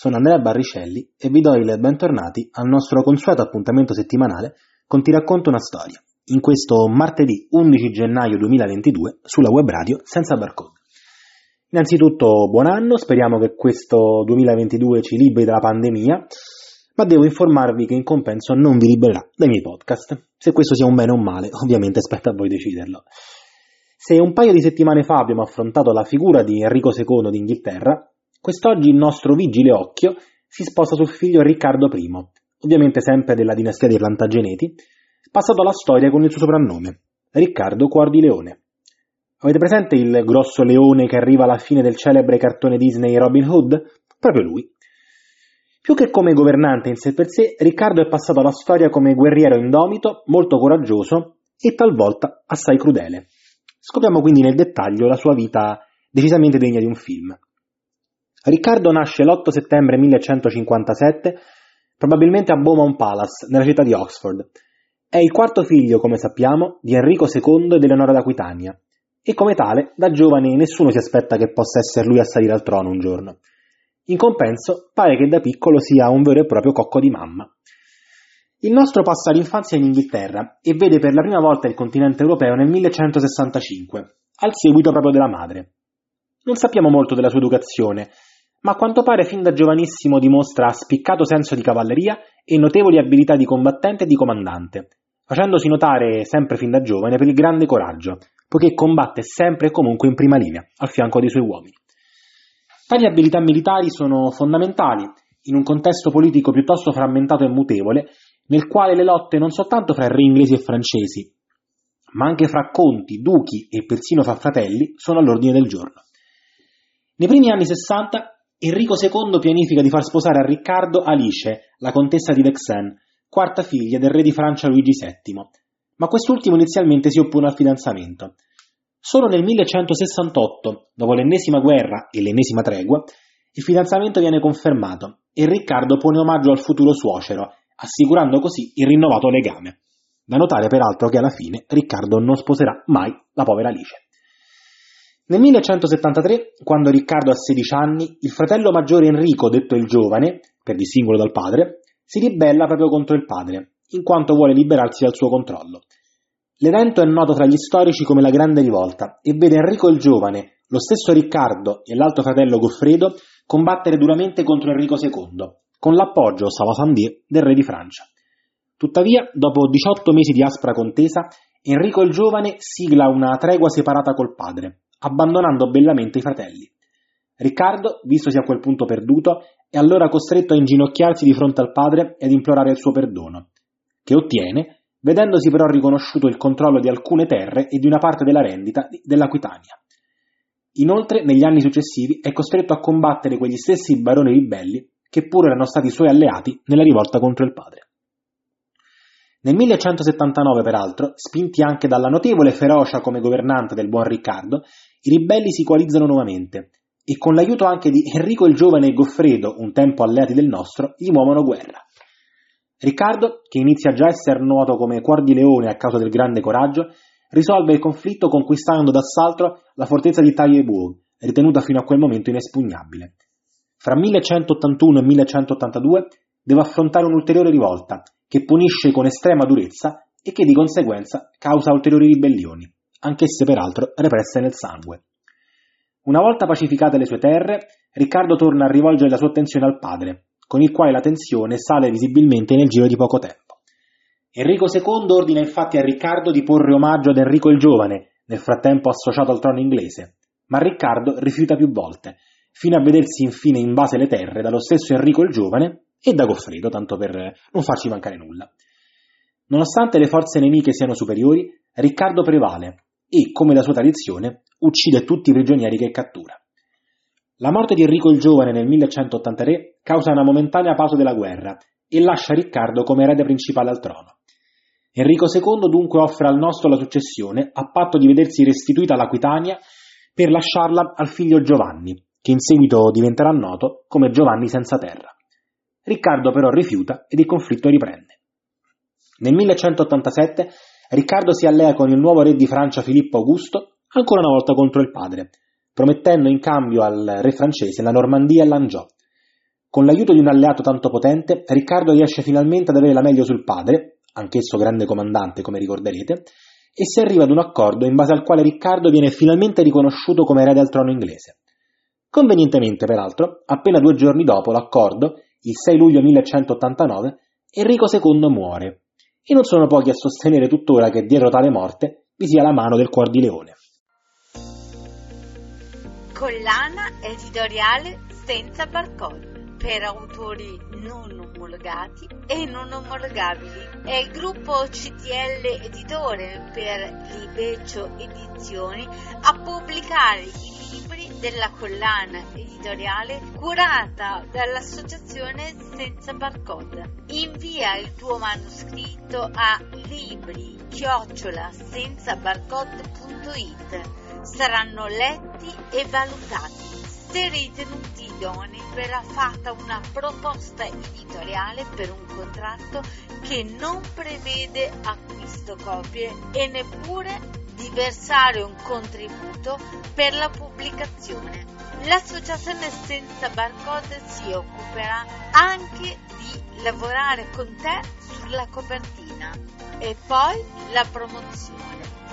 sono Andrea Barricelli e vi do il bentornati al nostro consueto appuntamento settimanale con Ti racconto una storia, in questo martedì 11 gennaio 2022 sulla web radio senza barcode. Innanzitutto buon anno, speriamo che questo 2022 ci liberi dalla pandemia, ma devo informarvi che in compenso non vi libererà dai miei podcast. Se questo sia un bene o un male, ovviamente spetta a voi deciderlo. Se un paio di settimane fa abbiamo affrontato la figura di Enrico II d'Inghilterra, Quest'oggi il nostro vigile occhio si sposta sul figlio Riccardo I, ovviamente sempre della dinastia dei Plantageneti, passato alla storia con il suo soprannome, Riccardo Cuor di Leone. Avete presente il grosso leone che arriva alla fine del celebre cartone Disney Robin Hood? Proprio lui. Più che come governante in sé per sé, Riccardo è passato alla storia come guerriero indomito, molto coraggioso e talvolta assai crudele. Scopriamo quindi nel dettaglio la sua vita decisamente degna di un film. Riccardo nasce l'8 settembre 1157, probabilmente a Beaumont Palace, nella città di Oxford. È il quarto figlio, come sappiamo, di Enrico II e di Eleonora d'Aquitania, e come tale, da giovane nessuno si aspetta che possa essere lui a salire al trono un giorno. In compenso, pare che da piccolo sia un vero e proprio cocco di mamma. Il nostro passa l'infanzia in Inghilterra e vede per la prima volta il continente europeo nel 1165, al seguito proprio della madre. Non sappiamo molto della sua educazione, ma a quanto pare fin da giovanissimo dimostra spiccato senso di cavalleria e notevoli abilità di combattente e di comandante, facendosi notare sempre fin da giovane per il grande coraggio, poiché combatte sempre e comunque in prima linea, al fianco dei suoi uomini. Tali abilità militari sono fondamentali in un contesto politico piuttosto frammentato e mutevole, nel quale le lotte non soltanto fra re inglesi e francesi, ma anche fra conti, duchi e persino fra fratelli sono all'ordine del giorno. Nei primi anni 60 Enrico II pianifica di far sposare a Riccardo Alice, la contessa di Vexen, quarta figlia del re di Francia Luigi VII, ma quest'ultimo inizialmente si oppone al fidanzamento. Solo nel 1168, dopo l'ennesima guerra e l'ennesima tregua, il fidanzamento viene confermato e Riccardo pone omaggio al futuro suocero, assicurando così il rinnovato legame. Da notare peraltro che alla fine Riccardo non sposerà mai la povera Alice. Nel 1173, quando Riccardo ha 16 anni, il fratello maggiore Enrico, detto il giovane, per distinguerlo dal padre, si ribella proprio contro il padre, in quanto vuole liberarsi dal suo controllo. L'evento è noto tra gli storici come la Grande Rivolta e vede Enrico il giovane, lo stesso Riccardo e l'altro fratello Goffredo combattere duramente contro Enrico II, con l'appoggio, Savasandier, del re di Francia. Tuttavia, dopo 18 mesi di aspra contesa, Enrico il giovane sigla una tregua separata col padre, abbandonando bellamente i fratelli. Riccardo, vistosi a quel punto perduto, è allora costretto a inginocchiarsi di fronte al padre ed implorare il suo perdono, che ottiene, vedendosi però riconosciuto il controllo di alcune terre e di una parte della rendita dell'Aquitania. Inoltre, negli anni successivi, è costretto a combattere quegli stessi baroni ribelli che pure erano stati suoi alleati nella rivolta contro il padre. Nel 1179, peraltro, spinti anche dalla notevole ferocia come governante del buon Riccardo, i ribelli si coalizzano nuovamente e con l'aiuto anche di Enrico il Giovane e Goffredo, un tempo alleati del nostro, gli muovono guerra. Riccardo, che inizia già a essere noto come Cuor di Leone a causa del grande coraggio, risolve il conflitto conquistando d'assalto la fortezza di Taillebourg, ritenuta fino a quel momento inespugnabile. Fra 1181 e 1182 deve affrontare un'ulteriore rivolta, che punisce con estrema durezza e che di conseguenza causa ulteriori ribellioni, anch'esse peraltro represse nel sangue. Una volta pacificate le sue terre, Riccardo torna a rivolgere la sua attenzione al padre, con il quale la tensione sale visibilmente nel giro di poco tempo. Enrico II ordina infatti a Riccardo di porre omaggio ad Enrico il Giovane, nel frattempo associato al trono inglese, ma Riccardo rifiuta più volte, fino a vedersi infine invase le terre dallo stesso Enrico il Giovane e da Goffredo, tanto per non farci mancare nulla. Nonostante le forze nemiche siano superiori, Riccardo prevale e, come da sua tradizione, uccide tutti i prigionieri che cattura. La morte di Enrico il Giovane nel 1183 causa una momentanea pausa della guerra e lascia Riccardo come erede principale al trono. Enrico II dunque offre al nostro la successione a patto di vedersi restituita l'Aquitania per lasciarla al figlio Giovanni, che in seguito diventerà noto come Giovanni senza terra. Riccardo però rifiuta ed il conflitto riprende. Nel 1187 Riccardo si allea con il nuovo re di Francia Filippo Augusto, ancora una volta contro il padre, promettendo in cambio al re francese la Normandia e l'Angiò. Con l'aiuto di un alleato tanto potente, Riccardo riesce finalmente ad avere la meglio sul padre, anch'esso grande comandante come ricorderete, e si arriva ad un accordo in base al quale Riccardo viene finalmente riconosciuto come erede al trono inglese. Convenientemente, peraltro, appena due giorni dopo l'accordo, il 6 luglio 1189, Enrico II muore, e non sono pochi a sostenere tuttora che dietro tale morte vi sia la mano del cuor di leone. Collana editoriale senza barcode per autori non omologati e non omologabili. È il gruppo CTL Editore per Libeccio Edizioni a pubblicare i libri della collana editoriale curata dall'associazione Senza Barcode. Invia il tuo manoscritto a libri chiocciola senza barcode.it. Saranno letti e valutati se ritenuti idonei verrà fatta una proposta editoriale per un contratto che non prevede acquisto copie e neppure di versare un contributo per la pubblicazione. L'associazione senza barcode si occuperà anche di lavorare con te sulla copertina. E poi la promozione.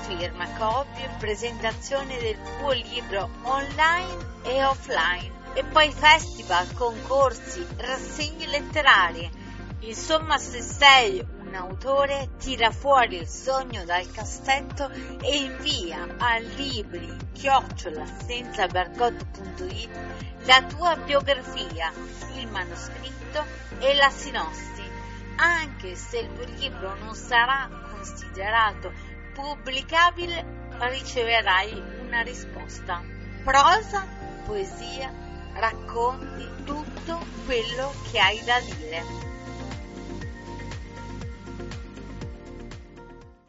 Firma, copie, presentazione del tuo libro online e offline e poi festival, concorsi, rassegne letterarie. Insomma, se sei un autore, tira fuori il sogno dal cassetto e invia a libri chiocciola la tua biografia, il manoscritto e la sinossi. Anche se il tuo libro non sarà considerato pubblicabile riceverai una risposta. Prosa, poesia, racconti tutto quello che hai da dire.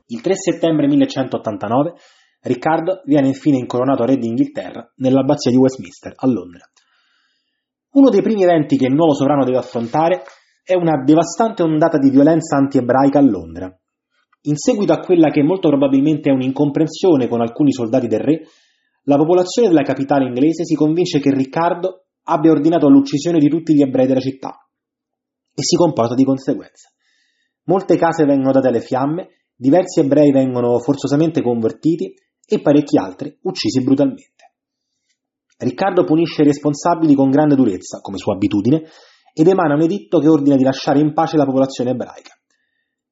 Il 3 settembre 1189 Riccardo viene infine incoronato re d'Inghilterra nell'abbazia di Westminster a Londra. Uno dei primi eventi che il nuovo sovrano deve affrontare è una devastante ondata di violenza anti-ebraica a Londra, in seguito a quella che molto probabilmente è un'incomprensione con alcuni soldati del re, la popolazione della capitale inglese si convince che Riccardo abbia ordinato l'uccisione di tutti gli ebrei della città e si comporta di conseguenza. Molte case vengono date alle fiamme, diversi ebrei vengono forzosamente convertiti e parecchi altri uccisi brutalmente. Riccardo punisce i responsabili con grande durezza, come sua abitudine, ed emana un editto che ordina di lasciare in pace la popolazione ebraica.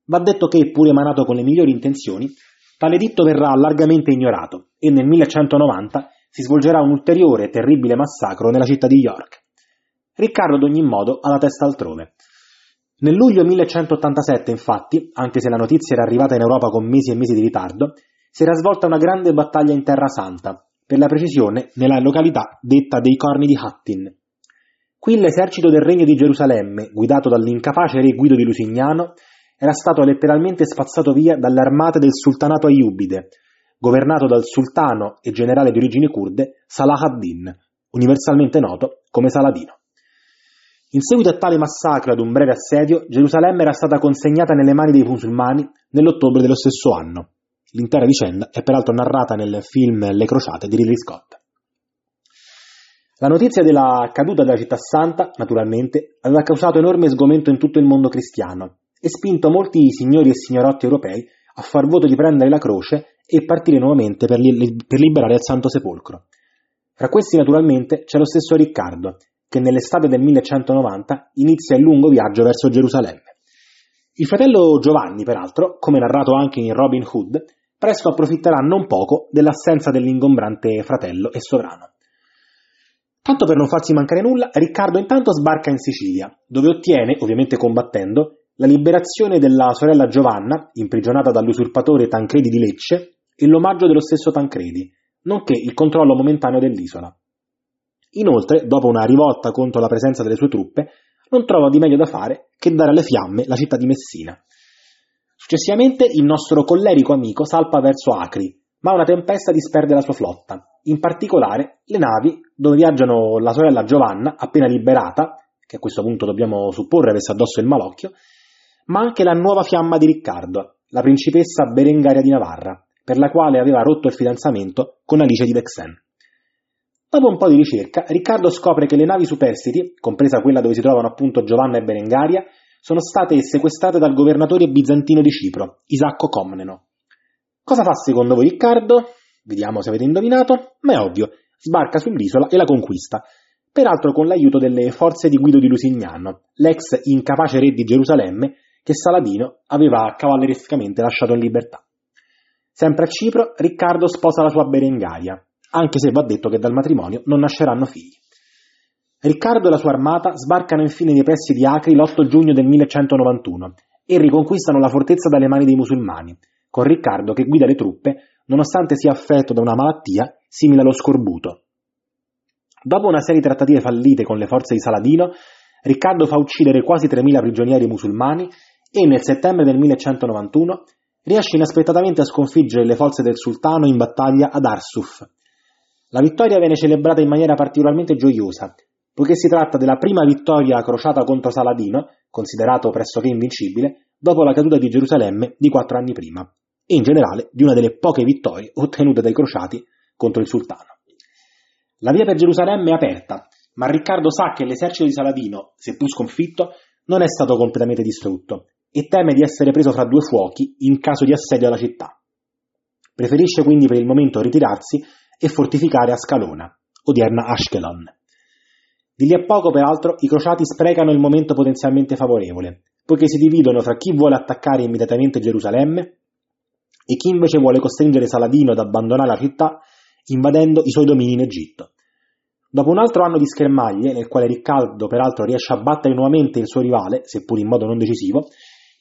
Va detto che, pur emanato con le migliori intenzioni, tale editto verrà largamente ignorato e nel 1190 si svolgerà un ulteriore terribile massacro nella città di York. Riccardo ad ogni modo ha la testa altrove. Nel luglio 1187, infatti, anche se la notizia era arrivata in Europa con mesi e mesi di ritardo, si era svolta una grande battaglia in Terra Santa, per la precisione nella località detta dei Corni di Hattin. Qui l'esercito del Regno di Gerusalemme, guidato dall'incapace re Guido di Lusignano, era stato letteralmente spazzato via dalle armate del sultanato Ayyubide, governato dal sultano e generale di origini kurde Salah ad-Din, universalmente noto come Saladino. In seguito a tale massacro ad un breve assedio, Gerusalemme era stata consegnata nelle mani dei musulmani nell'ottobre dello stesso anno. L'intera vicenda è peraltro narrata nel film Le Crociate di Ridley Scott. La notizia della caduta della città santa, naturalmente, aveva causato enorme sgomento in tutto il mondo cristiano e spinto molti signori e signorotti europei a far voto di prendere la croce e partire nuovamente per, li- per liberare il Santo Sepolcro. Fra questi naturalmente c'è lo stesso Riccardo, che nell'estate del 1190 inizia il lungo viaggio verso Gerusalemme. Il fratello Giovanni, peraltro, come narrato anche in Robin Hood, presto approfitterà non poco dell'assenza dell'ingombrante fratello e sovrano. Tanto per non farsi mancare nulla, Riccardo intanto sbarca in Sicilia, dove ottiene, ovviamente combattendo, la liberazione della sorella Giovanna, imprigionata dall'usurpatore Tancredi di Lecce, e l'omaggio dello stesso Tancredi, nonché il controllo momentaneo dell'isola. Inoltre, dopo una rivolta contro la presenza delle sue truppe, non trova di meglio da fare che dare alle fiamme la città di Messina. Successivamente il nostro collerico amico salpa verso Acri, ma una tempesta disperde la sua flotta, in particolare le navi dove viaggiano la sorella Giovanna, appena liberata, che a questo punto dobbiamo supporre avesse addosso il malocchio, ma anche la nuova fiamma di Riccardo, la principessa Berengaria di Navarra, per la quale aveva rotto il fidanzamento con Alice di Vexen. Dopo un po' di ricerca, Riccardo scopre che le navi superstiti, compresa quella dove si trovano appunto Giovanna e Berengaria, sono state sequestrate dal governatore bizantino di Cipro, Isacco Comneno. Cosa fa secondo voi Riccardo? Vediamo se avete indovinato, ma è ovvio, sbarca sull'isola e la conquista, peraltro con l'aiuto delle forze di Guido di Lusignano, l'ex incapace re di Gerusalemme che Saladino aveva cavallerescamente lasciato in libertà. Sempre a Cipro, Riccardo sposa la sua Berengaria, anche se va detto che dal matrimonio non nasceranno figli. Riccardo e la sua armata sbarcano infine nei pressi di Acri l'8 giugno del 1191 e riconquistano la fortezza dalle mani dei musulmani, con Riccardo che guida le truppe nonostante sia affetto da una malattia simile allo scorbuto. Dopo una serie di trattative fallite con le forze di Saladino, Riccardo fa uccidere quasi 3.000 prigionieri musulmani e nel settembre del 1191 riesce inaspettatamente a sconfiggere le forze del sultano in battaglia ad Arsuf. La vittoria viene celebrata in maniera particolarmente gioiosa, poiché si tratta della prima vittoria crociata contro Saladino, considerato pressoché invincibile, dopo la caduta di Gerusalemme di quattro anni prima, e in generale di una delle poche vittorie ottenute dai crociati contro il sultano. La via per Gerusalemme è aperta, ma Riccardo sa che l'esercito di Saladino, seppur sconfitto, non è stato completamente distrutto e teme di essere preso fra due fuochi in caso di assedio alla città. Preferisce quindi per il momento ritirarsi e fortificare Ascalona, odierna Ashkelon. Di lì a poco, peraltro, i crociati sprecano il momento potenzialmente favorevole, poiché si dividono fra chi vuole attaccare immediatamente Gerusalemme e chi invece vuole costringere Saladino ad abbandonare la città invadendo i suoi domini in Egitto. Dopo un altro anno di schermaglie, nel quale Riccardo peraltro riesce a battere nuovamente il suo rivale, seppur in modo non decisivo,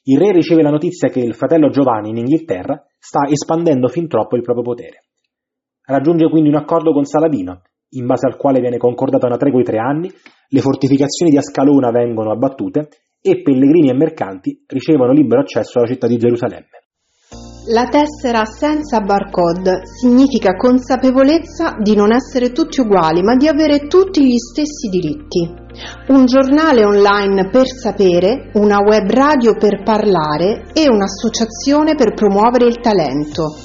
il re riceve la notizia che il fratello Giovanni in Inghilterra sta espandendo fin troppo il proprio potere. Raggiunge quindi un accordo con Saladino, in base al quale viene concordata una tregua di tre anni, le fortificazioni di Ascalona vengono abbattute e pellegrini e mercanti ricevono libero accesso alla città di Gerusalemme. La tessera senza barcode significa consapevolezza di non essere tutti uguali, ma di avere tutti gli stessi diritti. Un giornale online per sapere, una web radio per parlare e un'associazione per promuovere il talento,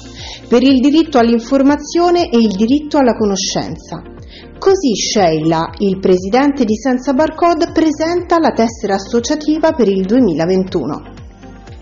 per il diritto all'informazione e il diritto alla conoscenza. Così Sheila, il presidente di Senza Barcode, presenta la tessera associativa per il 2021.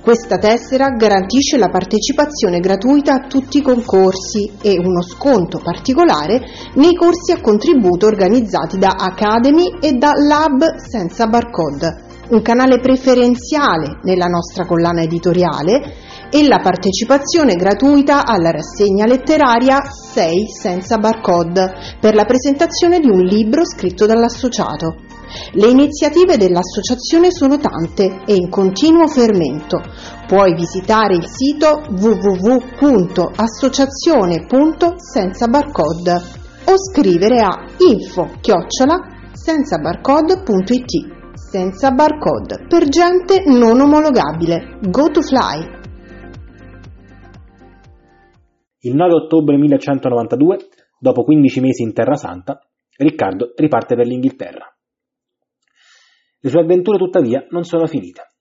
Questa tessera garantisce la partecipazione gratuita a tutti i concorsi e uno sconto particolare nei corsi a contributo organizzati da Academy e da Lab Senza Barcode, un canale preferenziale nella nostra collana editoriale e la partecipazione gratuita alla rassegna letteraria 6 senza barcode per la presentazione di un libro scritto dall'associato. Le iniziative dell'associazione sono tante e in continuo fermento. Puoi visitare il sito www.associazione.senzabarcode o scrivere a info senzabarcode.it senza barcode per gente non omologabile. Go to fly! Il 9 ottobre 1192, dopo 15 mesi in Terra Santa, Riccardo riparte per l'Inghilterra. Le sue avventure tuttavia non sono finite.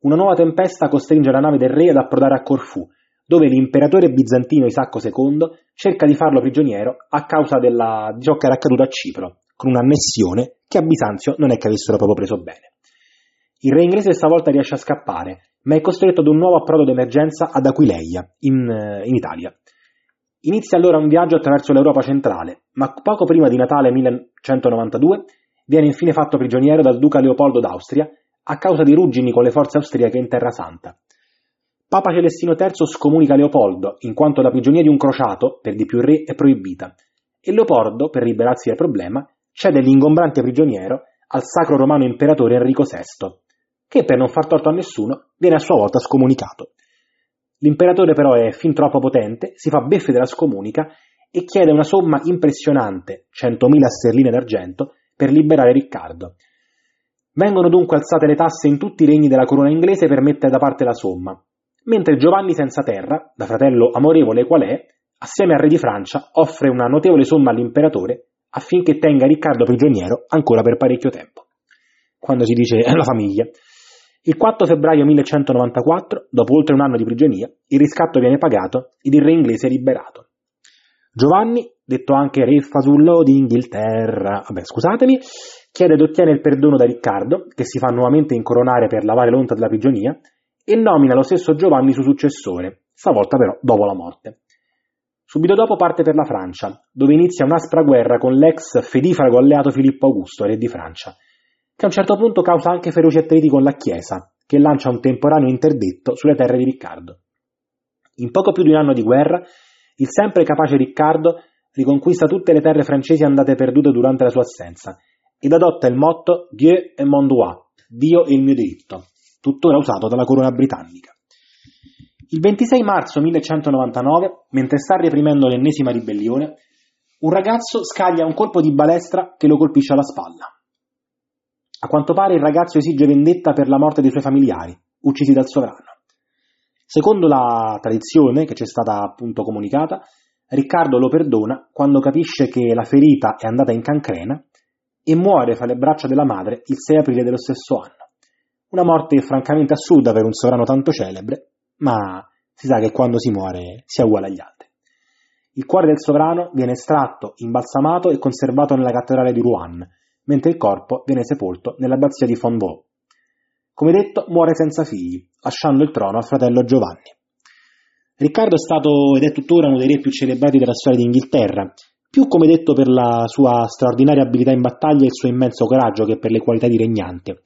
Una nuova tempesta costringe la nave del re ad approdare a Corfù, dove l'imperatore bizantino Isacco II cerca di farlo prigioniero a causa della, di ciò che era accaduto a Cipro, con un'annessione che a Bisanzio non è che avessero proprio preso bene. Il re inglese stavolta riesce a scappare, ma è costretto ad un nuovo approdo d'emergenza ad Aquileia, in, in Italia. Inizia allora un viaggio attraverso l'Europa centrale, ma poco prima di Natale 1192 viene infine fatto prigioniero dal duca Leopoldo d'Austria a causa di ruggini con le forze austriache in Terra Santa. Papa Celestino III scomunica Leopoldo, in quanto la prigionia di un crociato, per di più re, è proibita, e Leopoldo, per liberarsi del problema, cede l'ingombrante prigioniero al sacro romano imperatore Enrico VI, che per non far torto a nessuno viene a sua volta scomunicato. L'imperatore però è fin troppo potente, si fa beffe della scomunica e chiede una somma impressionante, 100.000 sterline d'argento, per liberare Riccardo. Vengono dunque alzate le tasse in tutti i regni della corona inglese per mettere da parte la somma, mentre Giovanni senza terra, da fratello amorevole qual è, assieme al re di Francia, offre una notevole somma all'imperatore affinché tenga Riccardo prigioniero ancora per parecchio tempo. Quando si dice la famiglia. Il 4 febbraio 1194, dopo oltre un anno di prigionia, il riscatto viene pagato ed il re inglese è liberato. Giovanni, detto anche re fasullo d'Inghilterra, vabbè scusatemi, chiede ed ottiene il perdono da Riccardo, che si fa nuovamente incoronare per lavare l'onta della prigionia, e nomina lo stesso Giovanni suo successore, stavolta però dopo la morte. Subito dopo parte per la Francia, dove inizia un'aspra guerra con l'ex fedifrago alleato Filippo Augusto, re di Francia, che a un certo punto causa anche feroci attriti con la Chiesa, che lancia un temporaneo interdetto sulle terre di Riccardo. In poco più di un anno di guerra, il sempre capace Riccardo riconquista tutte le terre francesi andate perdute durante la sua assenza ed adotta il motto Dieu et mon droit, Dio e il mio diritto, tuttora usato dalla corona britannica. Il 26 marzo 1199, mentre sta reprimendo l'ennesima ribellione, un ragazzo scaglia un colpo di balestra che lo colpisce alla spalla. A quanto pare il ragazzo esige vendetta per la morte dei suoi familiari, uccisi dal sovrano. Secondo la tradizione che ci è stata appunto comunicata, Riccardo lo perdona quando capisce che la ferita è andata in cancrena e muore fra le braccia della madre il 6 aprile dello stesso anno. Una morte francamente assurda per un sovrano tanto celebre, ma si sa che quando si muore si è uguale agli altri. Il cuore del sovrano viene estratto, imbalsamato e conservato nella cattedrale di Rouen, mentre il corpo viene sepolto nell'abbazia di Fonvaux. Come detto, muore senza figli, lasciando il trono al fratello Giovanni. Riccardo è stato ed è tuttora uno dei re più celebrati della storia d'Inghilterra più come detto per la sua straordinaria abilità in battaglia e il suo immenso coraggio che per le qualità di regnante.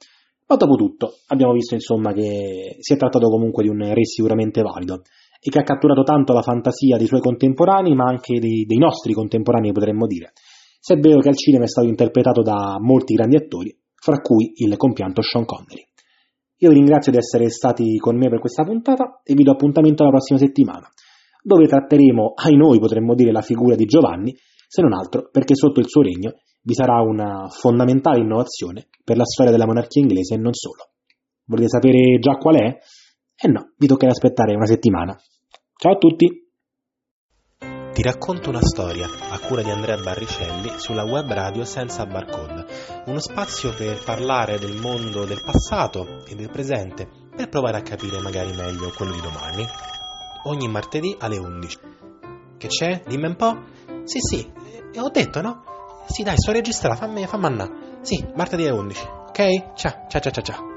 Ma dopo tutto abbiamo visto insomma che si è trattato comunque di un re sicuramente valido e che ha catturato tanto la fantasia dei suoi contemporanei ma anche dei, dei nostri contemporanei potremmo dire, se è vero che al cinema è stato interpretato da molti grandi attori, fra cui il compianto Sean Connery. Io vi ringrazio di essere stati con me per questa puntata e vi do appuntamento alla prossima settimana, dove tratteremo, ai noi potremmo dire, la figura di Giovanni se non altro perché sotto il suo regno vi sarà una fondamentale innovazione per la storia della monarchia inglese e non solo. Volete sapere già qual è? Eh no, vi toccherà aspettare una settimana. Ciao a tutti! Ti racconto una storia a cura di Andrea Barricelli sulla web radio senza barcode, uno spazio per parlare del mondo del passato e del presente per provare a capire magari meglio quello di domani. Ogni martedì alle 11. Che c'è? Dimmi un po'? Sì, sì, e ho detto, no? Sì, dai, sto registrando, fammi, fammi andare. Sì, martedì alle 11. Ok? Ciao, ciao, ciao, ciao.